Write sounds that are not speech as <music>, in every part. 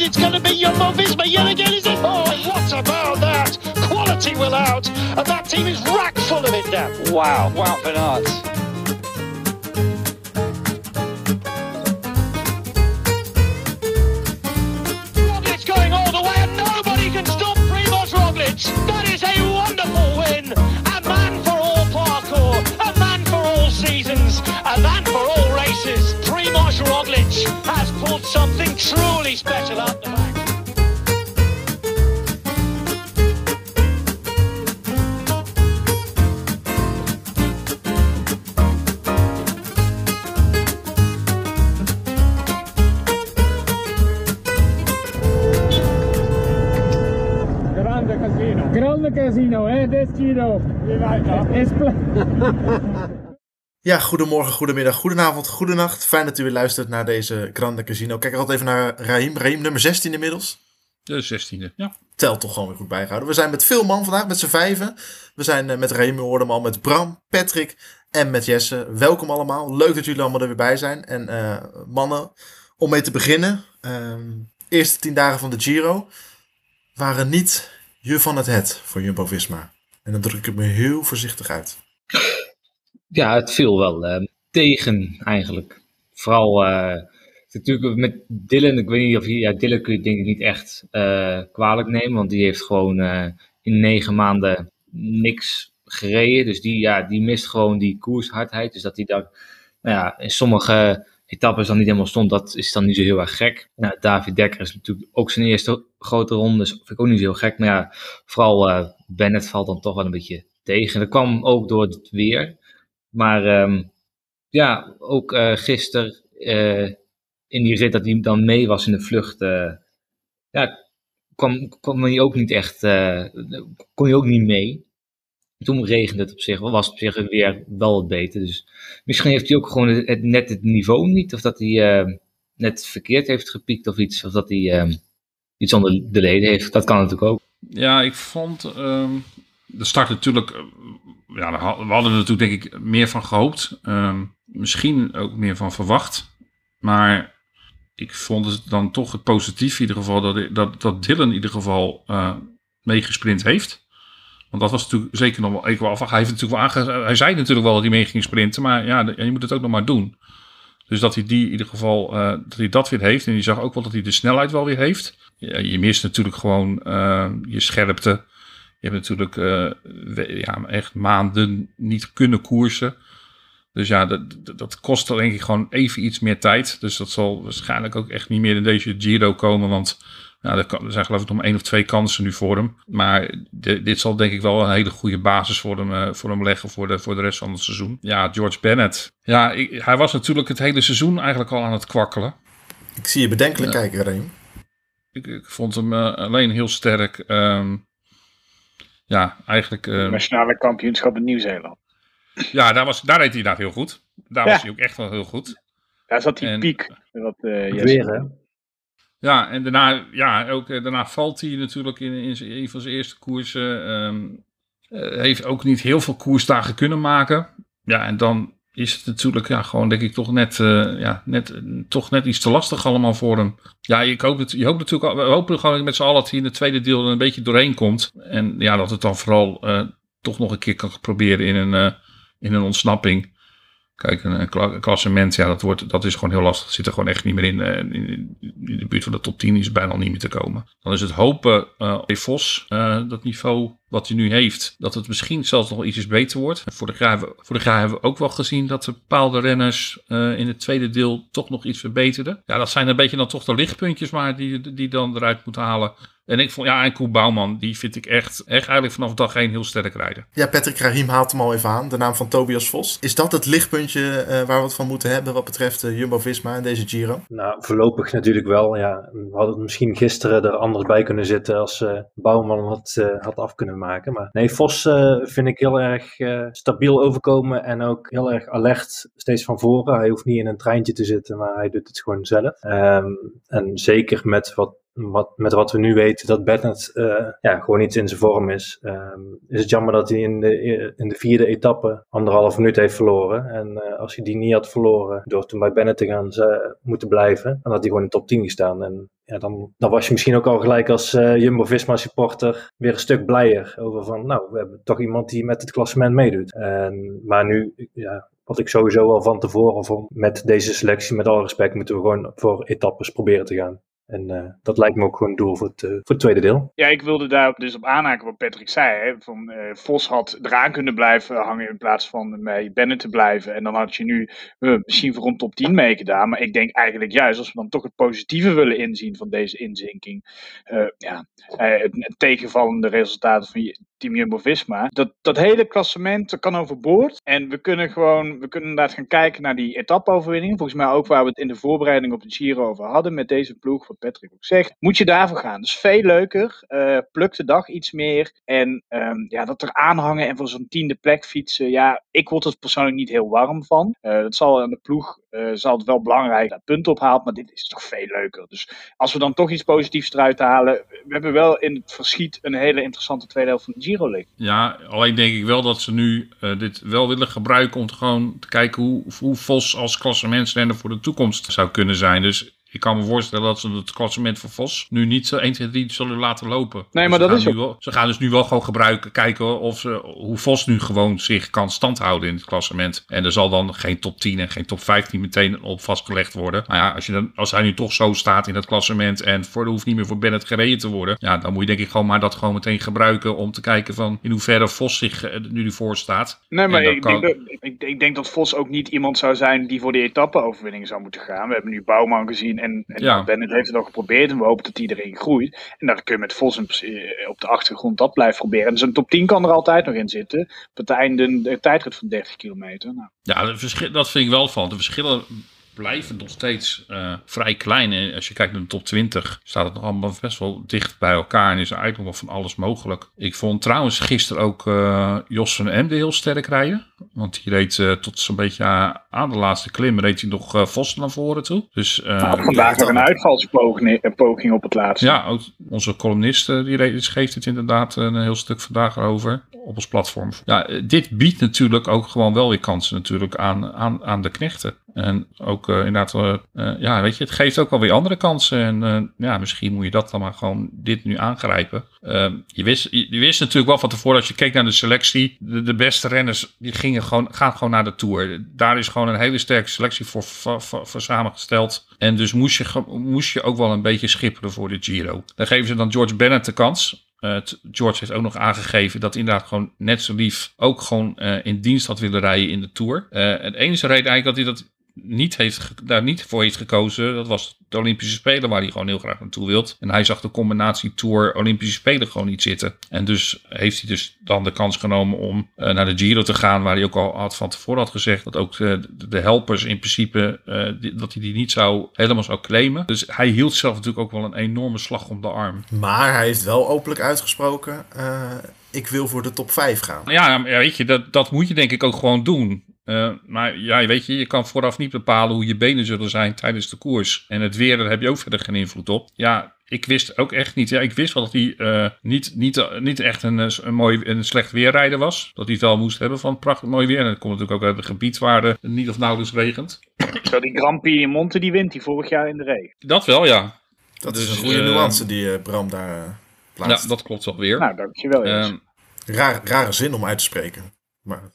it's going to be your Jumbo Visma yet again, is it? Oh, what about that? Quality will out, and that team is rack full of it now. Wow, wow, Bernard. Going all the way, and nobody can stop Primoz Roglic. That is a wonderful win. A man for all parkour, a man for all seasons, a man for all races. Primoz Roglic has pulled something truly casino. Grande casino, hè, dit Giro. Is <laughs> Ja, goedemorgen, goedemiddag, goedenavond, goedenacht. Fijn dat u weer luistert naar deze Grande Casino. Kijk altijd even naar Raim. Raim, nummer 16 inmiddels. De 16e, ja. Telt toch gewoon weer goed bijgehouden. We zijn met veel man vandaag, met z'n vijven. We zijn eh, met Raim, we hoorden hem al, met Bram, Patrick en met Jesse. Welkom allemaal. Leuk dat jullie allemaal er weer bij zijn. En eh, mannen, om mee te beginnen. ehm, eerste tien dagen van de Giro waren niet je van het het voor Jumbo-Visma. En dan druk ik me heel voorzichtig uit. Ja, het viel wel eh, tegen eigenlijk. Vooral eh, natuurlijk met Dylan, ik weet niet of je, ja, Dylan kun je denk ik niet echt eh, kwalijk nemen, want die heeft gewoon in negen maanden niks gereden. Dus die, ja, die mist gewoon die koershardheid. Dus dat hij dan nou ja, in sommige etappes dan niet helemaal stond, dat is dan niet zo heel erg gek. Nou, David Dekker is natuurlijk ook zijn eerste grote ronde, dus vind ik ook niet zo heel gek. Maar ja, vooral eh, Bennett valt dan toch wel een beetje tegen. Dat kwam ook door het weer. Maar ehm, ja, ook eh gisteren eh, in die rit dat hij dan mee was in de vlucht, ja, kwam, kwam hij ook niet echt, kon hij ook niet mee. Toen regende het op zich, was het op zich weer wel wat beter. Dus misschien heeft hij ook gewoon het, net het niveau niet, of dat hij eh, net verkeerd heeft gepiekt of iets, of dat hij eh, iets onder de leden heeft. Dat kan natuurlijk ook. Ja, ik vond ehm, de start natuurlijk. eh, ja, we hadden er natuurlijk denk ik meer van gehoopt. Ehm, misschien ook meer van verwacht. Maar ik vond het dan toch het positief in ieder geval dat, dat, dat Dylan in ieder geval eh, meegesprint heeft. Dat was natuurlijk zeker nog wel. Ik wel hij, heeft natuurlijk wel aange, hij zei natuurlijk wel dat hij mee ging sprinten. Maar ja, je moet het ook nog maar doen. Dus dat hij die in ieder geval eh, dat hij dat weer heeft. En je zag ook wel dat hij de snelheid wel weer heeft. Je mist natuurlijk gewoon eh, je scherpte. Je hebt natuurlijk eh, ja, echt maanden niet kunnen koersen. Dus ja, dat, dat- kost dan denk ik gewoon even iets meer tijd. Dus dat zal waarschijnlijk ook echt niet meer in deze Giro komen. Want ja, er, kan- er zijn geloof ik nog maar één of twee kansen nu voor hem. Maar de- dit zal denk ik wel een hele goede basis voor hem, eh, voor hem leggen voor de, voor de rest van het seizoen. Ja, George Bennett. Ja, ik- hij was natuurlijk het hele seizoen eigenlijk al aan het kwakkelen. Ik zie je bedenkelijk kijken, Raim. Ik, ik vond hem eh, alleen heel sterk. ehm, ja, eigenlijk. ehm, Nationale kampioenschap in Nieuw-Zeeland. ja, daar, was, daar deed hij inderdaad heel goed. Daar Ja. was hij ook echt wel heel goed. Daar zat die En- piek. Wat, eh, Jesse- Weer, hè? Ja, en daarna, ja, ook, eh, daarna valt hij natuurlijk in, in een van zijn eerste koersen. eh, heeft ook niet heel veel koersdagen kunnen maken. Ja, en dan is het natuurlijk ja, gewoon, denk ik, toch net, eh, ja, net, toch net iets te lastig allemaal voor hem. Ja, ik hoop het, je hoopt natuurlijk, we hopen gewoon met z'n allen dat hij in het tweede deel een beetje doorheen komt. En ja, dat het dan vooral toch nog een keer kan proberen in een, in een ontsnapping. Kijk, een, een kla- een klassement, ja, dat, wordt, dat is gewoon heel lastig. Zit er gewoon echt niet meer in. eh, in, de buurt van de top 10 is bijna al niet meer te komen. Dan is het hopen, eh Vos, eh, dat niveau wat hij nu heeft, dat het misschien zelfs nog ietsjes beter wordt. Jaar, hebben we- vorig jaar hebben we ook wel gezien dat de bepaalde renners in het tweede deel toch nog iets verbeterden. Ja, dat zijn een beetje dan toch de lichtpuntjes maar die, die dan eruit moeten halen. En ik vond, ja, en Koen Bouwman, die vind ik echt, echt eigenlijk vanaf dag één heel sterk rijden. Ja, Patrick Rahim haalt hem al even aan. De naam van Tobias Vos. Is dat het lichtpuntje eh, waar we het van moeten hebben wat betreft eh, Jumbo-Visma en deze Giro? Nou, voorlopig natuurlijk wel. Ja, we hadden misschien gisteren er anders bij kunnen zitten als eh Bouwman had, eh, had af kunnen maken. Maar nee, Vos eh, vind ik heel erg eh, stabiel overkomen en ook heel erg alert steeds van voren. Hij hoeft niet in een treintje te zitten, maar hij doet het gewoon zelf. Ehm, en zeker met wat wat, met wat we nu weten dat Bennett eh, ja, gewoon niet in zijn vorm is, ehm, is het jammer dat hij in de, in de vierde etappe anderhalf minuut heeft verloren. En eh, als hij die niet had verloren door toen bij Bennett te gaan ze, moeten blijven, dan had hij gewoon in de top 10 gestaan. En ja, dan, dan was je misschien ook al gelijk als eh, Jumbo-Visma supporter weer een stuk blijer over van, nou, we hebben toch iemand die met het klassement meedoet. En, maar nu, ja, wat ik sowieso al van tevoren vond, met deze selectie, met alle respect, moeten we gewoon voor etappes proberen te gaan. En uh, dat lijkt me ook gewoon doel voor het, uh, voor het tweede deel. Ja, ik wilde daar dus op aanhaken wat Patrick zei. Van, uh, Vos had eraan kunnen blijven hangen in plaats van bij Bennett te blijven. En dan had je nu misschien voor een top 10 meegedaan. Maar ik denk eigenlijk juist, als we dan toch het positieve willen inzien van deze inzinking. ja, het, tegenvallende resultaten van Team Jumbo-Visma. Dat, dat hele klassement kan overboord. En we kunnen gewoon, we kunnen inderdaad gaan kijken naar die etappe-overwinning. Volgens mij ook waar we het in de voorbereiding op de Giro over hadden met deze ploeg, wat Patrick ook zegt. Moet je daarvoor gaan. Dus veel leuker. Uh, pluk de dag iets meer. En um, ja, dat er aanhangen en voor zo'n tiende plek fietsen. Ja, ik word er persoonlijk niet heel warm van. Uh, dat zal aan de ploeg uh, zal het wel belangrijk dat punt ophaalt, maar dit is toch veel leuker. Dus als we dan toch iets positiefs eruit halen, we hebben wel in het verschiet een hele interessante tweede helft van de Giro liggen. Ja, alleen denk ik wel dat ze nu uh, dit wel willen gebruiken om te gewoon te kijken hoe, hoe Vos als klassementsrenner voor de toekomst zou kunnen zijn. Dus ik kan me voorstellen dat ze het klassement van Vos nu niet zo 1, 2, 3 zullen laten lopen. Nee, dus maar dat is. Wel, ze gaan dus nu wel gewoon gebruiken, kijken of ze, hoe Vos nu gewoon zich kan standhouden in het klassement. En er zal dan geen top 10 en geen top 15 meteen op vastgelegd worden. Maar ja, als, je dan, als hij nu toch zo staat in het klassement en voor, er hoeft niet meer voor Bennett gereden te worden. Ja, dan moet je denk ik gewoon maar dat gewoon meteen gebruiken om te kijken van in hoeverre Vos zich uh, nu ervoor staat. Nee, maar ik, kan... denk dat, ik, ik, denk dat Vos ook niet iemand zou zijn die voor de etappe-overwinning zou moeten gaan. We hebben nu Bouwman gezien en, en ja. Bennett heeft het al geprobeerd en we hopen dat iedereen groeit. En dan kun je met Vos op de achtergrond dat blijven proberen. En zo'n top 10 kan er altijd nog in zitten. Op het einde een tijdrit van 30 kilometer. Nou. Ja, dat vind ik wel van. De verschillen blijven nog steeds uh, vrij klein. En als je kijkt naar de top 20, staat het nog allemaal best wel dicht bij elkaar. En is er eigenlijk nog wel van alles mogelijk. Ik vond trouwens gisteren ook uh, Jos van heel sterk rijden. Want die reed uh, tot zo'n beetje aan de laatste klim, reed hij nog uh, Vos naar voren toe. Dus, nou, vandaag nog een uitvalspoging op het laatste. Ja, ook onze columnist die reed, geeft het inderdaad een heel stuk vandaag over op ons platform. Ja, dit biedt natuurlijk ook gewoon wel weer kansen natuurlijk aan, aan, aan de knechten. En ook uh, inderdaad, uh, ja, weet je, het geeft ook wel weer andere kansen. En ja, misschien moet je dat dan maar gewoon dit nu aangrijpen. Ehm, je, wist, je, wist natuurlijk wel van tevoren, als je keek naar de selectie, de, de, beste renners die gingen gewoon, gaan gewoon naar de Tour. Daar is gewoon een hele sterke selectie voor, voor, voor, voor samengesteld. En dus moest je, moest je ook wel een beetje schipperen voor de Giro. Dan geven ze dan George Bennett de kans. George heeft ook nog aangegeven dat hij inderdaad gewoon net zo lief ook gewoon uh, in dienst had willen rijden in de Tour. Uh, het enige reden eigenlijk dat hij dat niet heeft, daar niet voor heeft gekozen, dat was de Olympische Spelen waar hij gewoon heel graag naartoe wilt. En hij zag de combinatie Tour Olympische Spelen gewoon niet zitten. En dus heeft hij dus dan de kans genomen om uh, naar de Giro te gaan, waar hij ook al had van tevoren had gezegd dat ook de, de helpers in principe, uh, die, dat hij die niet zou, helemaal zou claimen. Dus hij hield zelf natuurlijk ook wel een enorme slag om de arm. Maar hij heeft wel openlijk uitgesproken, ik wil voor de top 5 gaan. Ja, weet je, dat, dat moet je denk ik ook gewoon doen. Uh, maar ja, weet je, je kan vooraf niet bepalen hoe je benen zullen zijn tijdens de koers. En het weer, daar heb je ook verder geen invloed op. Ja, ik wist ook echt niet. Ja, ik wist wel dat hij uh, niet, niet, niet echt een, een, mooi, een slecht weerrijder was. Dat hij het wel moest hebben van prachtig mooi weer. En dat komt natuurlijk ook uit het gebied waar het niet of nauwelijks regent. Zo, die Grampi in Monte, die wint die vorig jaar in de regen. Dat wel, ja. Dat dus, is een goede uh, nuance die uh, Bram daar plaatst. Ja, dat klopt wel weer. Nou, dankjewel. Ehm, Raar, rare zin om uit te spreken. Maar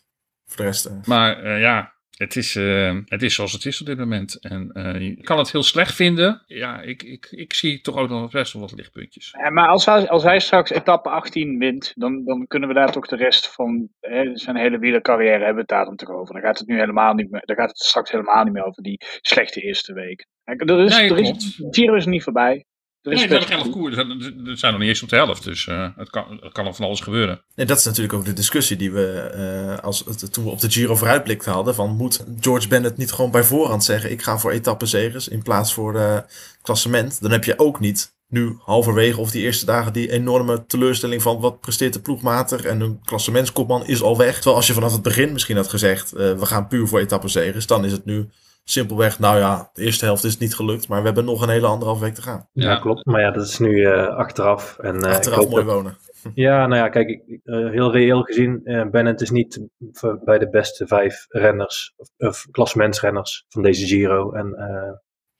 voor de rest. Uh... Maar uh, ja, het is, uh, het is zoals het is op dit moment. En je kan het heel slecht vinden. Ja, ik, ik, ik zie toch ook nog best wel wat lichtpuntjes. Ja, maar als hij, als hij straks etappe 18 wint, dan, dan kunnen we daar toch de rest van hè, zijn hele wielercarrière hebben het daar dan toch over. Dan gaat het nu helemaal niet meer, dan gaat het straks helemaal niet meer over die slechte eerste week. Er is, nee, er is, Giro is niet voorbij. Er, nee, er zijn nog elf koers. Er zijn nog niet eens op de helft. Dus uh, het, kan, het kan nog van alles gebeuren. En dat is natuurlijk ook de discussie die we, uh, als, toen we op de Giro vooruitblik hadden. Van moet George Bennett niet gewoon bij voorhand zeggen: ik ga voor etappenzegers in plaats voor uh, klassement. Dan heb je ook niet nu halverwege of die eerste dagen die enorme teleurstelling van wat presteert de ploegmatig en een klassementskopman is al weg. Terwijl als je vanaf het begin misschien had gezegd: we gaan puur voor etappenzegers, dan is het nu simpelweg, nou ja, de eerste helft is niet gelukt, maar we hebben nog een hele anderhalf week te gaan. Ja, Ja. klopt. Maar ja, dat is nu eh, achteraf. En, eh, Achteraf mooi dat- wonen. <laughs> Ja, nou ja, kijk, eh, heel reëel gezien, eh Bennett is niet bij de beste vijf renners, of, of klassementsrenners van deze Giro. En eh,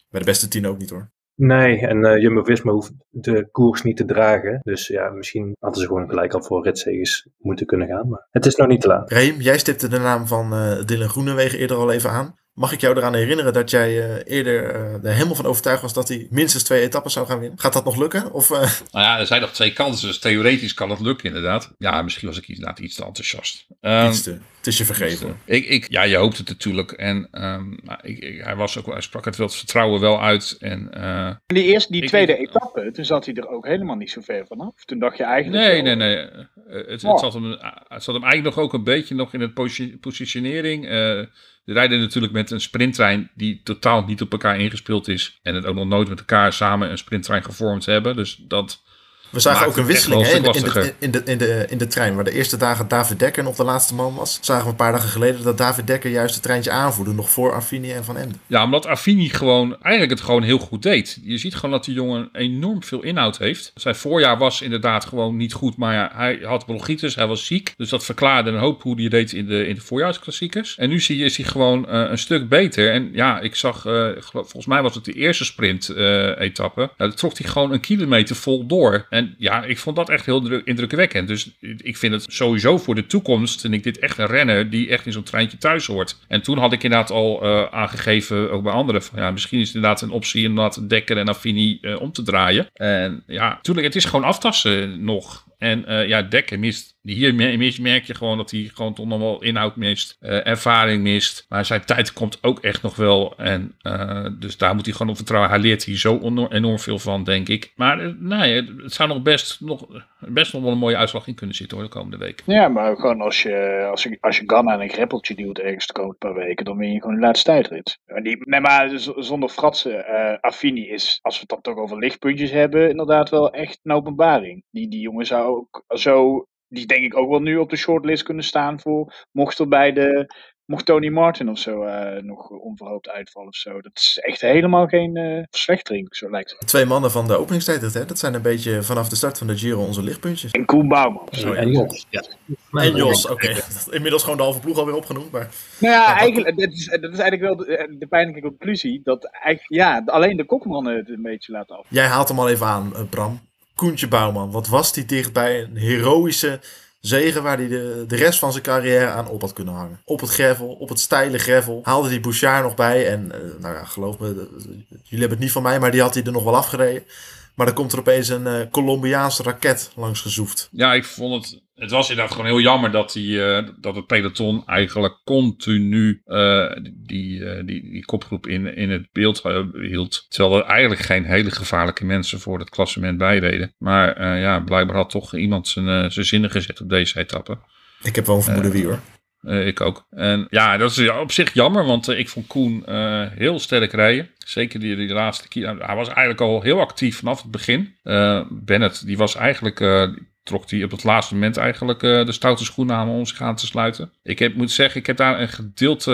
Bij de beste tien ook niet hoor. nee, en eh, Jumbo-Visma hoeft de koers niet te dragen. Dus ja, misschien hadden ze gewoon gelijk al voor ritzegers moeten kunnen gaan. Maar het is nog niet te laat. Reem, jij stipte de naam van eh Dylan Groenewegen eerder al even aan. Mag ik jou eraan herinneren dat jij eh, eerder eh, er helemaal van overtuigd was dat hij minstens twee etappes zou gaan winnen? Gaat dat nog lukken? Of, eh, Nou ja, er zijn nog twee kansen, dus theoretisch kan het lukken inderdaad. Ja, misschien was ik inderdaad iets te enthousiast. Ehm, iets te, het is je vergeven. Ik, ik, ja, je hoopt het natuurlijk. En ehm, nou, ik, ik- hij, was ook, wel- hij sprak het wel het vertrouwen wel uit. En, eh, die eerste, die Ik- tweede ik- etappe, toen zat hij er ook helemaal niet zo ver vanaf. Toen dacht je eigenlijk... nee, wel- nee, nee. Het, het, zat hem, het zat hem eigenlijk nog ook een beetje nog in het posi- positionering. Eh we rijden natuurlijk met een sprinttrein die totaal niet op elkaar ingespeeld is. En het ook nog nooit met elkaar samen een sprinttrein gevormd hebben. Dus dat, We zagen ook een wisseling hè, in, de, in, de, in, de, in, de, in de trein. Waar de eerste dagen David Dekker nog de laatste man was. Zagen we een paar dagen geleden dat David Dekker juist het treintje aanvoerde. Nog voor Affini en Van Ende. Ja, omdat Affini gewoon eigenlijk het gewoon heel goed deed. Je ziet gewoon dat die jongen enorm veel inhoud heeft. Zijn voorjaar was inderdaad gewoon niet goed, maar ja, hij had bronchitis, hij was ziek. Dus dat verklaarde een hoop hoe hij deed in de, in de voorjaarsklassiekers. En nu zie je, is hij gewoon eh, een stuk beter. En ja, ik zag, eh, volgens mij was het de eerste sprint-etappe. nou, daar trok hij gewoon een kilometer vol door. En ja, ik vond dat echt heel druk- indrukwekkend. Dus ik vind het sowieso voor de toekomst, vind ik dit echt een renner die echt in zo'n treintje thuis hoort. En toen had ik inderdaad al eh, aangegeven, ook bij anderen, van ja, misschien is het inderdaad een optie om dat Dekker en Affini eh, om te draaien. En ja, natuurlijk, het is gewoon aftassen nog. En eh, ja, Dekker mist. Hier merk je gewoon dat hij gewoon toch nog wel inhoud mist. eh, ervaring mist. Maar zijn tijd komt ook echt nog wel. En eh, dus daar moet hij gewoon op vertrouwen. Hij leert hier zo enorm veel van, denk ik. Maar nee, het zou nog best, nog best nog wel een mooie uitslag in kunnen zitten hoor, de komende week. Ja, maar gewoon als je, als je, als je Ganna en een greppeltje duwt ergens de komende paar weken, dan win je gewoon de laatste tijdrit. Nee, maar zonder fratsen, Affini is, als we het dan toch over lichtpuntjes hebben, inderdaad wel echt een openbaring. Die, die jongen zou ook zo, die denk ik ook wel nu op de shortlist kunnen staan voor, mocht er bij de, mocht Tony Martin of zo eh, nog onverhoopt uitvallen of zo. Dat is echt helemaal geen eh verslechtering, zo lijkt het. Twee mannen van de openingstijdrit. Hè? Dat zijn een beetje vanaf de start van de Giro onze lichtpuntjes. En Koen Bouwman. Zo, en Jos. Ja. En Jos, oké. <laughs> Inmiddels gewoon de halve ploeg alweer opgenoemd. Maar Nou ja, eigenlijk, dat is, dat is eigenlijk wel de, de pijnlijke conclusie. Dat eigenlijk, ja, alleen de kopmannen het een beetje laten af. jij haalt hem al even aan, eh, Bram. Koentje Bouwman. Wat was die dichtbij een heroïsche zegen waar hij de, de rest van zijn carrière aan op had kunnen hangen. Op het gravel, op het steile gravel. Haalde die Bouchard nog bij. En eh, nou ja, geloof me, jullie hebben het niet van mij, maar die had hij er nog wel afgereden. Maar dan komt er opeens een eh, Colombiaanse raket langs gezoefd. Ja, ik vond het. Het was inderdaad gewoon heel jammer dat, die, eh, dat het peloton eigenlijk continu eh, die, die, die kopgroep in, in het beeld hield. Terwijl er eigenlijk geen hele gevaarlijke mensen voor het klassement bijreden. Maar ja, blijkbaar had toch iemand zijn, zijn zinnen gezet op deze etappe. Ik heb wel een vermoeden wie hoor. Eh, ik ook. En ja, dat is op zich jammer, want eh, ik vond Koen eh, heel sterk rijden. Zeker die, die laatste keer. Hij was eigenlijk al heel actief vanaf het begin. Bennett, die was eigenlijk. trok hij op het laatste moment eigenlijk de stoute schoenen aan om zich aan te sluiten. Ik heb, moet zeggen, ik heb daar een gedeelte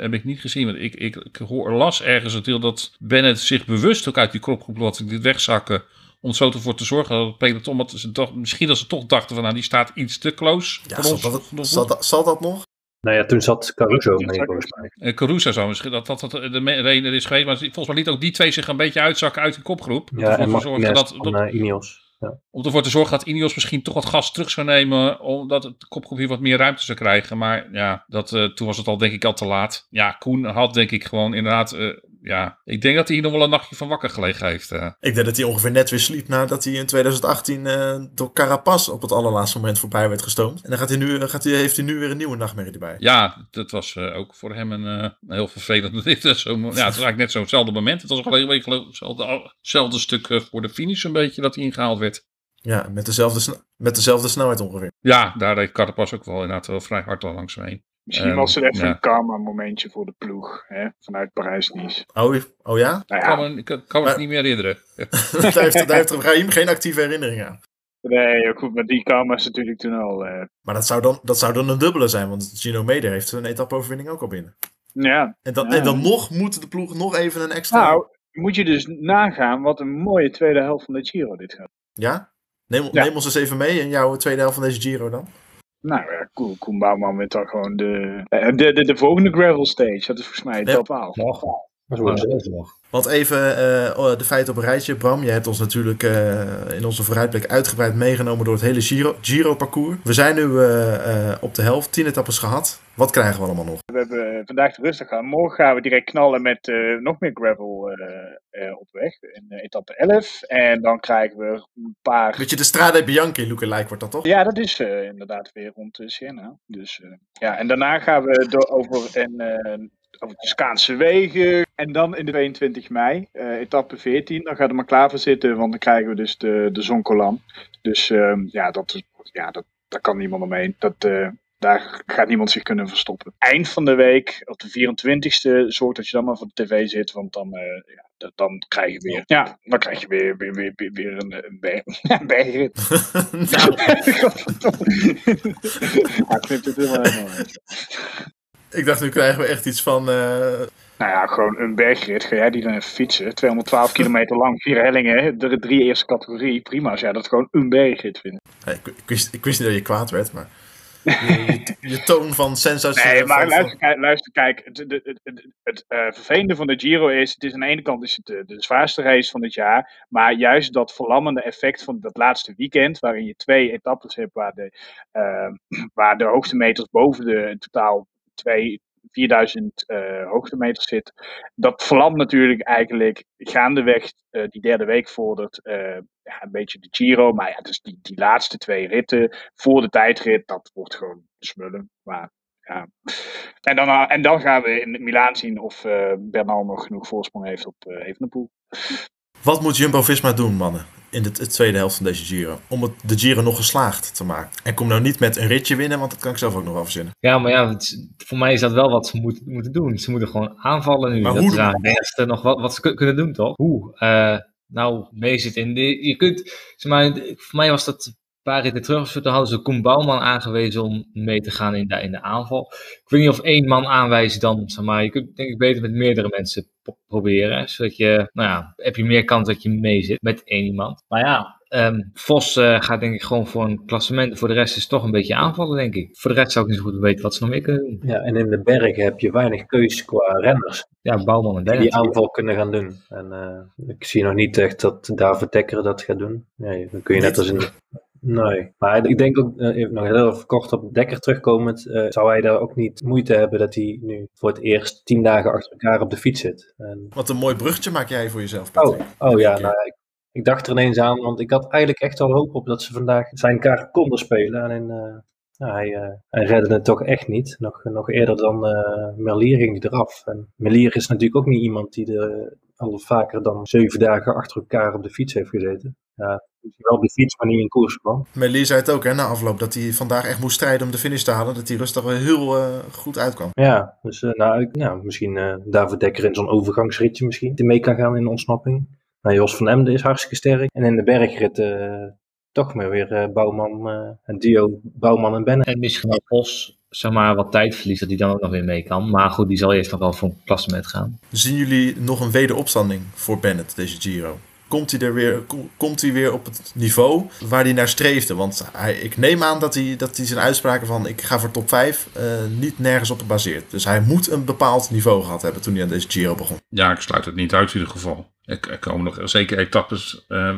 heb ik niet gezien. Want ik, ik, ik hoor, las ergens het deel dat Bennett zich bewust ook uit die kopgroep laat dit wegzakken. Om zo ervoor te zorgen dat het peloton, wat ze toch, misschien dat ze toch dachten van nou die staat iets te close. Ja, voor zal ons- dat, zal, dat, zal dat nog? Nou ja, toen zat Caruso Ja, mee volgens mij. Eh, Caruso zou misschien dat dat, dat de reden is geweest. Maar volgens mij liet ook die twee zich een beetje uitzakken uit de kopgroep. Om Ja, ervoor en te zorgen Martinez dat, van dat- eh, Ineos. Ja. om ervoor te zorgen dat Ineos misschien toch wat gas terug zou nemen. Omdat het de kopgroep hier wat meer ruimte zou krijgen. Maar ja, dat, eh, toen was het al denk ik al te laat. Ja, Koen had denk ik gewoon inderdaad... eh, ja, ik denk dat hij hier nog wel een nachtje van wakker gelegen heeft. eh. Ik denk dat hij ongeveer net weer sliep nadat hij in 2018 eh, door Carapaz op het allerlaatste moment voorbij werd gestoomd. En dan gaat hij nu, eh, gaat hij, heeft hij nu weer een nieuwe nachtmerrie erbij. Ja, dat was ook voor hem een, heel vervelend. <laughs> Dit is zo, ja, het was eigenlijk net zo'nzelfde moment. Het was gelijk een hetzelfde, stuk voor de finish een beetje dat hij ingehaald werd. Ja, met dezelfde, met dezelfde snelheid ongeveer. Ja, daar reed Carapaz ook wel inderdaad wel vrij hard al langs me heen. Misschien Ehm, was het even ja. een karma momentje voor de ploeg. Hè? Vanuit Parijs-Nice. Oh, oh ja? Nou Ik kan ja, me, ik kan me het niet meer herinneren. <laughs> daar heeft, daar heeft Raheem geen actieve herinnering aan. nee, goed, maar die karma is natuurlijk toen al... eh, Maar dat zou dan, dat zou dan een dubbele zijn, want Gino Meder heeft een etappe-overwinning ook al binnen. Ja. En dan, Ja. en dan nog moet de ploeg nog even een extra... Nou, moet je dus nagaan wat een mooie tweede helft van de Giro dit gaat. Ja? Neem, Ja. neem ons eens even mee in jouw tweede helft van deze Giro dan. Nou ja, Koen, Koen Bouwman wint dan gewoon de, eh, de, de, de volgende gravel stage. Dat is volgens mij top 12. Nog. Want even eh, oh, de feiten op een rijtje. Bram, je hebt ons natuurlijk eh, in onze vooruitblik uitgebreid meegenomen door het hele Giro- Giro-parcours. we zijn nu eh, eh, op de helft, tien etappes gehad. Wat krijgen we allemaal nog? We hebben vandaag de rustig gaan. Morgen gaan we direct knallen met eh, nog meer gravel eh, eh, op weg. In eh, etappe 11. En dan krijgen we een paar... Beetje de Strade Bianchi lookalike wordt dat toch? Ja, dat is eh, inderdaad weer rond uh, Siena. Dus, eh, ja, en daarna gaan we door over, en, eh, over de Skaanse wegen. En dan in de 22 mei, eh, etappe 14. Dan gaat er maar klaar voor zitten, want dan krijgen we dus de, de Zonkolan. Dus ehm, ja, dat, ja dat, daar kan niemand omheen. Dat, eh, daar gaat niemand zich kunnen verstoppen. Eind van de week, op de 24ste, zorg dat je dan maar voor de tv zit. Want dan, eh, ja, dan krijg je weer, ja, dan krijg je weer, weer, weer, weer, weer een, een, berg, <laughs> een bergrit. <laughs> <laughs> nou, Ja, ik vind het helemaal. Ik dacht nu krijgen we echt iets van... eh, Nou ja, gewoon een bergrit. Ga jij die dan even fietsen? 212 <laughs> kilometer lang, vier hellingen, hè? de drie eerste categorie. Prima als jij dat gewoon een bergrit vindt. ik, ik, wist, ik wist niet dat je kwaad werd, maar... Je, je, je toon van sensatie... Nee, maar luister, kijk, luister, kijk het, het, het, het, het, eh, vervelende van de Giro is, het is aan de ene kant is het de, de zwaarste race van het jaar, maar juist dat verlammende effect van dat laatste weekend, waarin je twee etappes hebt waar de, eh, waar de hoogtemeters boven de totaal twee, 4000 eh hoogtemeters zit, dat verlamt natuurlijk eigenlijk gaandeweg eh, die derde week vordert eh, ja, een beetje de Giro, maar ja, dus die, die laatste twee ritten voor de tijdrit, dat wordt gewoon smullen, maar ja. En dan, en dan gaan we in Milaan zien of Bernal nog genoeg voorsprong heeft op Evenepoel. Wat moet Jumbo-Visma doen, mannen, in de, de tweede helft van deze Giro? Om het, de Giro nog geslaagd te maken. En kom nou niet met een ritje winnen, want dat kan ik zelf ook nog wel verzinnen. Ja, maar ja, het voor mij is dat wel wat ze moet, moeten doen. Ze moeten gewoon aanvallen nu. Maar dat hoe is het enigste nog wat, wat ze kun- kunnen doen, toch? Hoe? Eh, nou, mee zit in. De, je kunt, zeg maar, voor mij was dat paar ritten terug. Toen hadden ze Koen Bouwman aangewezen om mee te gaan in de, in de aanval. Ik weet niet of één man aanwijzen dan, zeg maar, je kunt denk ik beter met meerdere mensen pro- proberen. Zodat je, nou ja, heb je meer kans dat je mee zit met één iemand. Maar ja, ehm, Vos eh, gaat denk ik gewoon voor een klassement. Voor de rest is het toch een beetje aanvallen, denk ik. Voor de rest zou ik niet zo goed weten wat ze nog meer kunnen doen. Ja, en in de bergen heb je weinig keus qua renners Ja, Bouwman en die aanval kunnen gaan doen. En eh, ik zie nog niet echt dat David Dekker dat gaat doen. Nee, dan kun je net als in de... Nee, maar ik denk ook, eh, nog heel even kort op Dekker terugkomend, eh, zou hij daar ook niet moeite hebben dat hij nu voor het eerst tien dagen achter elkaar op de fiets zit. En Wat een mooi bruggetje maak jij voor jezelf, Oh, Patrick. oh ja, nou, ik, ik dacht er ineens aan, want ik had eigenlijk echt al hoop op dat ze vandaag zijn kaart konden spelen. En eh, nou, hij, eh, hij redde het toch echt niet. Nog, nog eerder dan eh Merlier ging hij eraf. En Merlier is natuurlijk ook niet iemand die er al vaker dan zeven dagen achter elkaar op de fiets heeft gezeten. Ja, wel op de fiets, maar niet in koers kwam. Merlier zei het ook hè, na afloop dat hij vandaag echt moest strijden om de finish te halen. Dat hij rustig wel heel eh, goed uitkwam. Ja, dus eh, nou, ik, nou, misschien eh David Dekker in zo'n overgangsritje misschien, die mee kan gaan in de ontsnapping. Nou, Jos van Emden is hartstikke sterk. En in de bergrit eh, toch maar weer eh, Bouwman, eh en duo Bouwman en Bennett. En misschien wel Vos, zeg maar, wat tijd verliest, dat hij dan ook nog weer mee kan. Maar goed, die zal eerst nog wel voor een klassement gaan. Zien jullie nog een wederopstanding voor Bennett, deze Giro? Komt hij, er weer, kom- komt hij weer op het niveau waar hij naar streefde? Want hij, ik neem aan dat hij, dat hij zijn uitspraken van ik ga voor top 5 eh, niet nergens op gebaseerd. Dus hij moet een bepaald niveau gehad hebben toen hij aan deze Giro begon. Ja, ik sluit het niet uit in ieder geval. Er komen nog zeker etappes. eh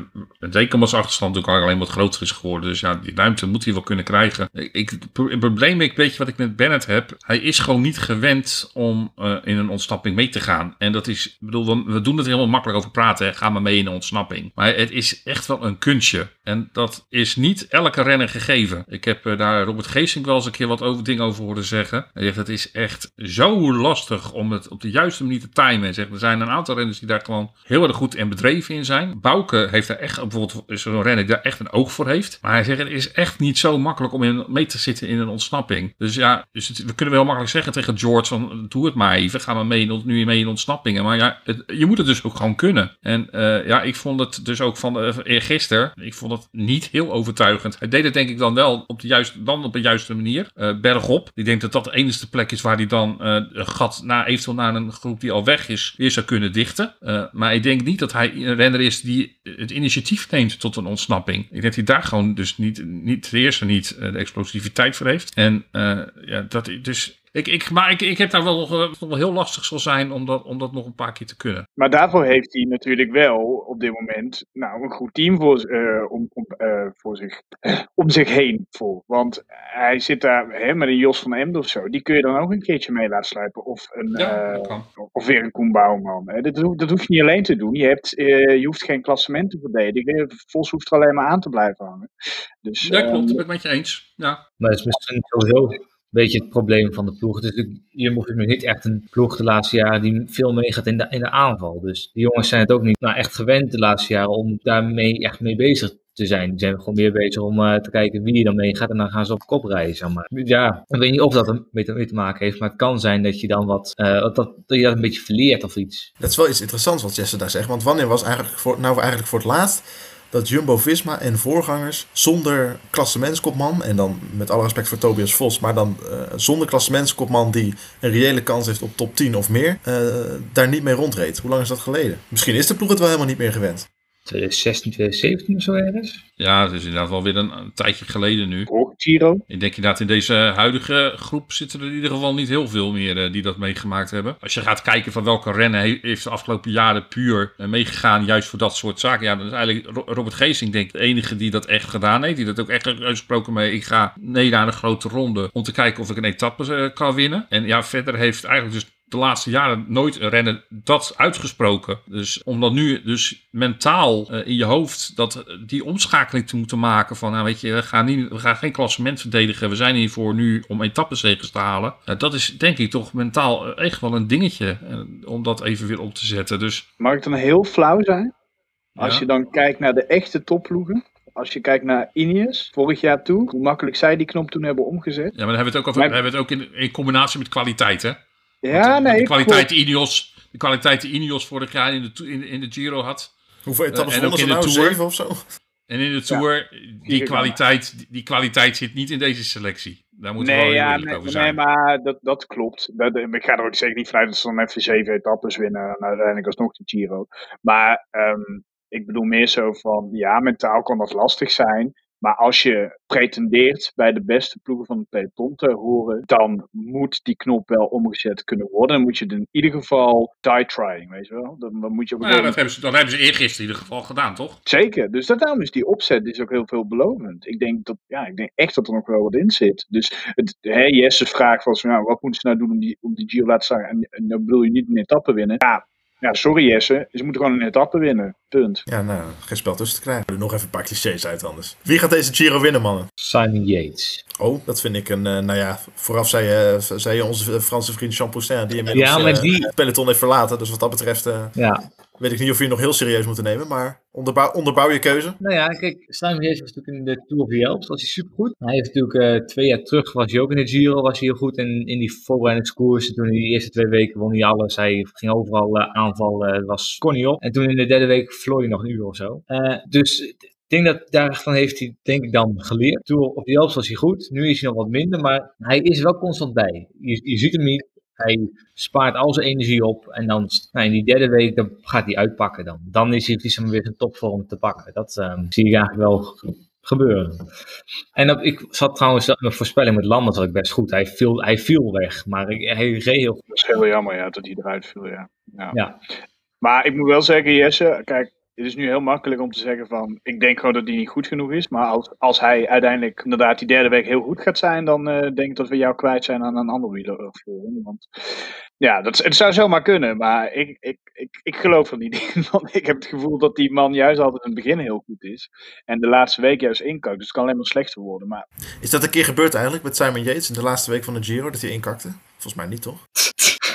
zeker omdat zijn achterstand al alleen wat groter is geworden. Dus ja, die ruimte moet hij wel kunnen krijgen. Ik, het probleem, ik weet je wat ik met Bennett heb. Hij is gewoon niet gewend om eh, in een ontsnapping mee te gaan. En dat is, ik bedoel, we- we doen het helemaal makkelijk over praten. Hè. Ga maar mee in een ontsnapping. Maar het is echt wel een kunstje. En dat is niet elke renner gegeven. Ik heb eh, daar Robert Geesink wel eens een keer wat over, dingen over horen zeggen. Hij zegt, het is echt zo lastig om het op de juiste manier te timen. Hij zegt, er zijn een aantal renners die daar gewoon heel heel erg goed en bedreven in zijn. Bouke heeft daar echt, bijvoorbeeld zo'n renner daar echt een oog voor heeft. Maar hij zegt, het is echt niet zo makkelijk om in, mee te zitten in een ontsnapping. Dus ja, dus we kunnen wel makkelijk zeggen tegen George van, doe het maar even. Ga maar mee, nu mee in ontsnappingen. Maar ja, je moet het dus ook gewoon kunnen. En eh, ja, ik vond het dus ook van uh, eergisteren, ik vond het niet heel overtuigend. Hij deed het denk ik dan wel op de juiste, dan op de juiste manier. Eh, bergop, ik denk dat dat de enige plek is waar hij dan eh, een gat na, eventueel naar een groep die al weg is, weer zou kunnen dichten. Eh, maar ik denk niet dat hij een renner is die het initiatief neemt tot een ontsnapping. Ik denk dat hij daar gewoon dus niet, niet ten eerste niet eh, de explosiviteit voor heeft. En eh, ja, dat dus. Ik, ik, maar ik, ik heb daar wel nog eh, het wel heel lastig zal zijn om dat, om dat nog een paar keer te kunnen. Maar daarvoor heeft hij natuurlijk wel op dit moment nou, een goed team voor, eh, om, om, eh, voor zich, <clears throat> om zich heen voor. Want hij zit daar hè, met een Jos van Emden of zo. Die kun je dan ook een keertje mee laten sluipen. Of, een, Ja, eh, of weer een Koen Bouwman. Hè. Dat, hoef- dat hoef je niet alleen te doen. Je, hebt, eh, je hoeft geen klassement te verdedigen. Vos hoeft er alleen maar aan te blijven hangen. Dus, Ja, klopt. ehm, Dat ben ik met je eens. Ja. Maar dat is misschien een beetje het probleem van de ploeg. Dus je moet nu niet echt een ploeg de laatste jaren die veel meegaat in de, in de aanval. Dus die jongens zijn het ook niet nou, echt gewend de laatste jaren om daarmee echt mee bezig te zijn. Die zijn gewoon meer bezig om eh, te kijken wie er dan meegaat en dan gaan ze op kop rijden. Zeg maar. Ja, ik weet niet of dat mee te, mee te maken heeft, maar het kan zijn dat je dan wat, eh, dat, dat je dat een beetje verleert of iets. Dat is wel iets interessants wat Jesse daar zegt. Want wanneer was eigenlijk voor, nou eigenlijk voor het laatst dat Jumbo-Visma en voorgangers zonder klassementskopman... en dan met alle respect voor Tobias Vos... maar dan eh, zonder klassementskopman die een reële kans heeft op top 10 of meer... eh, daar niet mee rondreed. Hoe lang is dat geleden? Misschien is de ploeg het wel helemaal niet meer gewend. 2016, 2017 of zo ergens. ja, het is inderdaad wel weer een, een tijdje geleden nu. Vorige Giro. Ik denk inderdaad in deze huidige groep zitten er in ieder geval niet heel veel meer eh, die dat meegemaakt hebben. Als je gaat kijken van welke rennen he- heeft de afgelopen jaren puur eh, meegegaan juist voor dat soort zaken. Ja, dan is eigenlijk Ro- Robert Geesing denk ik de enige die dat echt gedaan heeft. Die dat ook echt uitgesproken mee. Ik ga mee naar een grote ronde om te kijken of ik een etappe eh, kan winnen. En ja, verder heeft eigenlijk dus de laatste jaren nooit een renner dat uitgesproken. Dus om dat nu dus mentaal eh, in je hoofd dat, die omschakeling te moeten maken van, nou weet je, we gaan, niet, we gaan geen klassement verdedigen. We zijn hier voor nu om etappenzegers te halen. Eh, dat is denk ik toch mentaal eh, echt wel een dingetje eh, om dat even weer op te zetten. Dus Mag ik dan heel flauw zijn? Als Ja. je dan kijkt naar de echte topploegen. Als je kijkt naar Ineos, vorig jaar toe, hoe makkelijk zij die knop toen hebben omgezet. ja, maar dan hebben we het ook, over, Maar- we hebben het ook in, in combinatie met kwaliteit, hè? Ja, de, nee. de kwaliteit die Ineos, de kwaliteit die Ineos vorig jaar in de, in, in de Giro had. Hoeveel etappes en wonnen ze nou? Tour. Zeven of zo? En in de Tour, die, kwaliteit, die, die kwaliteit zit niet in deze selectie. Daar moeten we Nee, wel heel ja, nee, over nee, maar dat, dat klopt. Dat, ik ga er ook zeker niet vanuit dat ze dan even zeven etappes winnen en uiteindelijk alsnog de Giro. Maar ehm, ik bedoel meer zo van, ja, mentaal kan dat lastig zijn. Maar als je pretendeert bij de beste ploegen van het peloton te horen, dan moet die knop wel omgezet kunnen worden. Dan moet je in ieder geval die trying, weet je wel. Dan, dan moet je op een Nou ja, dat hebben, ze, dat hebben ze eergisteren in ieder geval gedaan, toch? Zeker, dus dat, daarom is die opzet is ook heel veelbelovend. Ik denk, dat, ja, ik denk echt dat er nog wel wat in zit. Dus het, hè, Jesse's vraag was, nou, wat moeten ze nou doen om die, om die Giro te laten staan? En, en dan bedoel je niet een etappe winnen. Ja, ja, sorry Jesse, ze moeten gewoon een etappe winnen. Punt. Ja, nou, geen spel tussen te krijgen. Er nog even een paar clichés uit anders. Wie gaat deze Giro winnen, mannen? Simon Yates. Oh, dat vind ik een, eh, nou ja, vooraf zei, je zei je onze Franse vriend Jean Poussin, die inmiddels Ja, maar eh, die- het peloton heeft verlaten. Dus wat dat betreft eh, Ja, weet ik niet of je het nog heel serieus moeten nemen, maar onderbouw, onderbouw je keuze. Nou ja, kijk, Simon Yates was natuurlijk in de Tour of the Alps, was hij supergoed. Hij heeft natuurlijk eh, twee jaar terug, was hij ook in de Giro, was hij heel goed. En in die voorbereidingskoersen, toen in die eerste twee weken won hij alles. Hij ging overal eh, aanvallen, eh, was, kon op. En toen in de derde week verloor hij nog een uur of zo. Dus ik denk dat daarvan heeft hij, denk ik, dan geleerd. Tour of the Alps was hij goed, nu is hij nog wat minder, maar hij is wel constant bij. Je ziet hem niet. Hij spaart al zijn energie op en dan nou, in die derde week dan gaat hij uitpakken dan. Dan is hij precies weer zijn topvorm te pakken. Dat ehm, zie ik eigenlijk wel ge- gebeuren. En ik zat trouwens mijn voorspelling met Landers had ik best goed. Hij viel, hij viel weg, maar ik, hij reed heel goed. Dat is heel jammer, ja, dat hij eruit viel, ja. ja. Ja. Maar ik moet wel zeggen, Jesse, kijk, het is nu heel makkelijk om te zeggen van, ik denk gewoon dat hij niet goed genoeg is. Maar als, als hij uiteindelijk inderdaad die derde week heel goed gaat zijn, dan eh, denk ik dat we jou kwijt zijn aan een ander wieler. of voor. Want ja, dat, het zou zomaar kunnen, maar ik, ik, ik, ik geloof er niet <laughs> in. Want ik heb het gevoel dat die man juist altijd in het begin heel goed is. En de laatste week juist inkookt. Dus het kan alleen maar slechter worden. Maar Is dat een keer gebeurd eigenlijk met Simon Yates in de laatste week van de Giro, dat hij inkakte? Volgens mij niet, toch?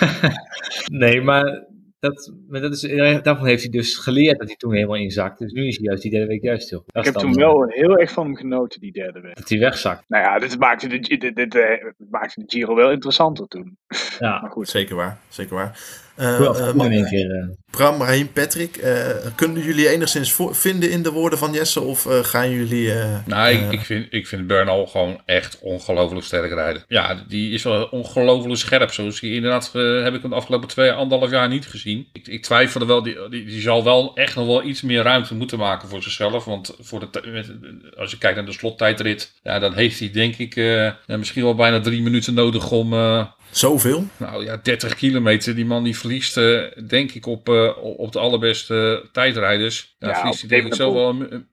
<laughs> nee, maar dat, maar dat is, eh, daarvan heeft hij dus geleerd dat hij toen helemaal inzakte. Dus nu is hij juist die derde week juist heel Ik heb toen eh, wel heel erg van hem genoten, die derde week. Dat hij wegzakt. Nou ja, dit maakte de, dit, dit, eh, maakte de Giro wel interessanter toen. Ja, <laughs> Maar goed. Zeker waar, zeker waar. Goed maar- in keer. eh. Bram, Raheem, Patrick, eh, kunnen jullie enigszins vinden in de woorden van Jesse? Of gaan jullie... eh, Nou, ik, ik, vind, ik vind Bernal gewoon echt ongelooflijk sterk rijden. Ja, die is wel ongelooflijk scherp. Zoals die inderdaad heb ik hem de afgelopen twee, anderhalf jaar niet gezien. Ik, ik twijfelde wel, die, die, die zal wel echt nog wel iets meer ruimte moeten maken voor zichzelf. Want voor de, als je kijkt naar de slottijdrit, ja, dan heeft hij denk ik eh, misschien wel bijna drie minuten nodig om... eh, Zoveel? nou ja, 30 kilometer. Die man die verliest, eh, denk ik, op, eh, op de allerbeste tijdrijders. Ja, Ja, verliest hij denk ik zo wel. een- een-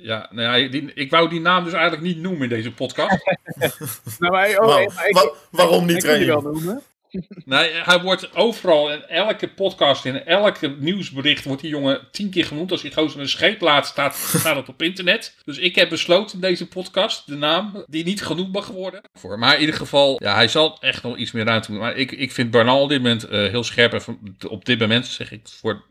ja, nou ja, die, ik wou die naam dus eigenlijk niet noemen in deze podcast. <laughs> Nou, maar. Wa- waarom niet, Ik kan die wel Raheem? noemen. Nee, hij wordt overal in elke podcast, in elke nieuwsbericht, wordt die jongen tien keer genoemd. Als hij gozer een scheep laat, staat, staat het op internet. Dus ik heb besloten in deze podcast de naam die niet genoemd mag worden. Voor. Maar in ieder geval, ja, hij zal echt nog iets meer ruimte moeten. Maar ik, ik vind Bernal op dit moment eh, heel scherp. En op dit moment zeg ik voor.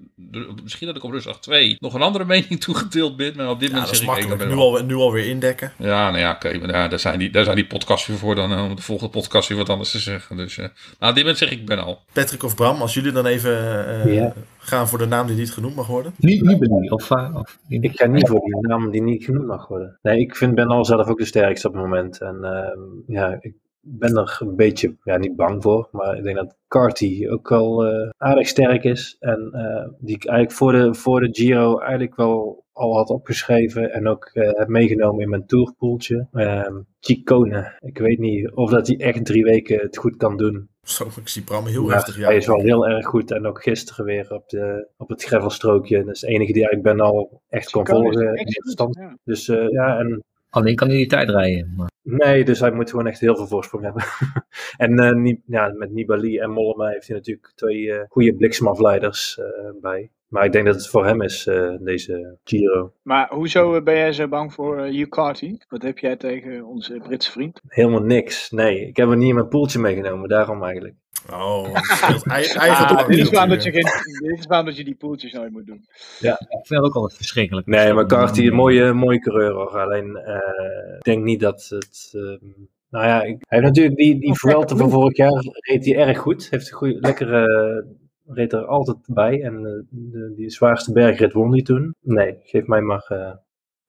misschien dat ik op rustdag 2 nog een andere <laughs> mening toegedeeld ben. Maar op dit Ja, moment dat is zeg ik. ik makkelijk. Nu, al, nu alweer indekken. Ja, nou ja, oké. maar ja, daar, zijn die, daar zijn die podcasts weer voor dan eh, om de volgende podcast weer wat anders te zeggen. Dus eh, nou, op dit moment zeg ik ben al. Patrick of Bram, als jullie dan even eh, Ja. gaan voor de naam die niet genoemd mag worden. Niet Nibali of, eh, of Ik ga niet voor die naam die niet genoemd mag worden. Nee, ik vind Ben al zelf ook de sterkste op het moment. En ehm, ja, ik ben er een beetje, ja, niet bang voor. Maar ik denk dat Carty ook wel eh, aardig sterk is. En eh, die ik eigenlijk voor de, voor de Giro eigenlijk wel al had opgeschreven. En ook eh, heb meegenomen in mijn tourpoeltje. Ehm Chicone. Ik weet niet of dat hij echt drie weken het goed kan doen. Zo, ik zie Bram heel heftig. Ja. hij is wel heel erg goed. En ook gisteren weer op, de, op het gravelstrookje. Dat is de enige die eigenlijk Ben al echt kon volgen echt ja. Dus eh, ja, en Alleen kan hij die tijd rijden. Maar nee, dus hij moet gewoon echt heel veel voorsprong hebben. <laughs> en eh, Ni- ja, met Nibali en Mollema heeft hij natuurlijk twee eh, goede bliksemafleiders eh, bij. Maar ik denk dat het voor hem is, eh, deze Giro. Maar hoezo eh, ben jij zo bang voor Hugh Carty? Wat heb jij tegen onze Britse vriend? Helemaal niks. Nee, ik heb hem niet in mijn poeltje meegenomen, daarom eigenlijk. Oh, het speelt ei- eigen Ah, dit, is waarom dat je natuurlijk. geen, dit is waarom dat je die poeltjes nooit moet doen. ik vind dat ook altijd verschrikkelijk. Nee, maar Carty, een mooie, mooie coureur hoor. Alleen, eh, ik denk niet dat het... ehm, nou ja, ik- hij heeft natuurlijk die, die Vuelta van vorig jaar reed hij erg goed. Heeft een goede, lekkere... reed er altijd bij. En eh, de, die zwaarste bergrit won hij toen. Nee, geef mij maar eh,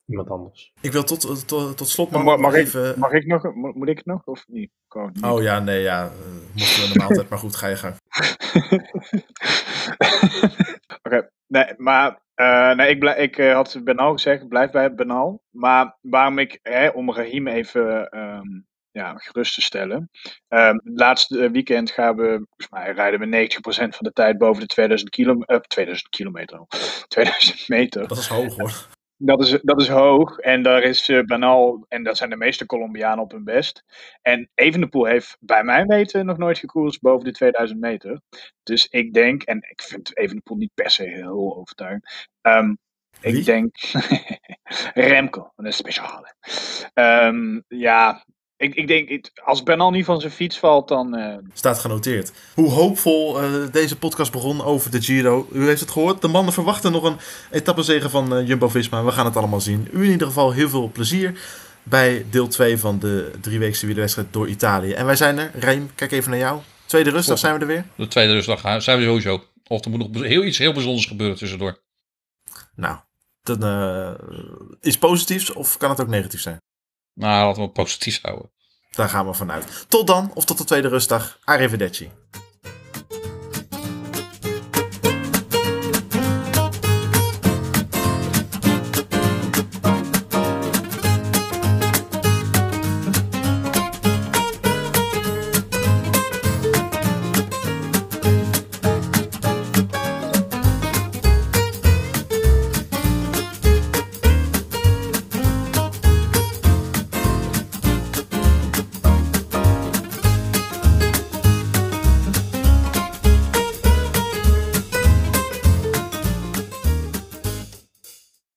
iemand anders. Ik wil tot, tot, tot slot Mag, nog mag, ik, even... mag ik nog? Mo- Moet ik het nog? Of niet? Oh ja, nee, ja. eh, mochten we normaal altijd, maar goed, ga je gang. <laughs> Oké, nee, maar eh, nee, ik, blij, ik eh, had Benal gezegd, blijf bij Benal. Maar waarom ik, hè, om Rahim even ehm, ja, gerust te stellen. Ehm laatste weekend gaan we, volgens mij rijden we 90% van de tijd boven de 2000, kilo, eh, 2000 kilometer. al. <laughs> 2000 meter. Dat is hoog hoor. Dat is, dat is hoog. En daar is eh Banal, en dat zijn de meeste Colombianen op hun best. En Evenepoel heeft bij mijn weten nog nooit gekoerst boven de 2000 meter. Dus ik denk, en ik vind Evenepoel niet per se heel overtuigend. Ehm, ik denk <laughs> Remco, een speciale. Ehm, ja, ik, ik denk, als Bernal niet van zijn fiets valt, dan... eh, Staat genoteerd. Hoe hoopvol eh, deze podcast begon over de Giro. U heeft het gehoord. De mannen verwachten nog een etappezege van eh, Jumbo-Visma. We gaan het allemaal zien. U in ieder geval heel veel plezier bij deel 2 van de drieweekse wielerwedstrijd door Italië. En wij zijn er. Reem, kijk even naar jou. Tweede rustdag zijn we er weer. De tweede rustdag zijn we sowieso. Of er moet nog heel, iets heel bijzonders gebeuren tussendoor. Nou, dan eh, iets positiefs of kan het ook negatief zijn? Nou, laten we het positief houden. Daar gaan we vanuit. Tot dan, of tot de tweede rustdag. Arrivederci.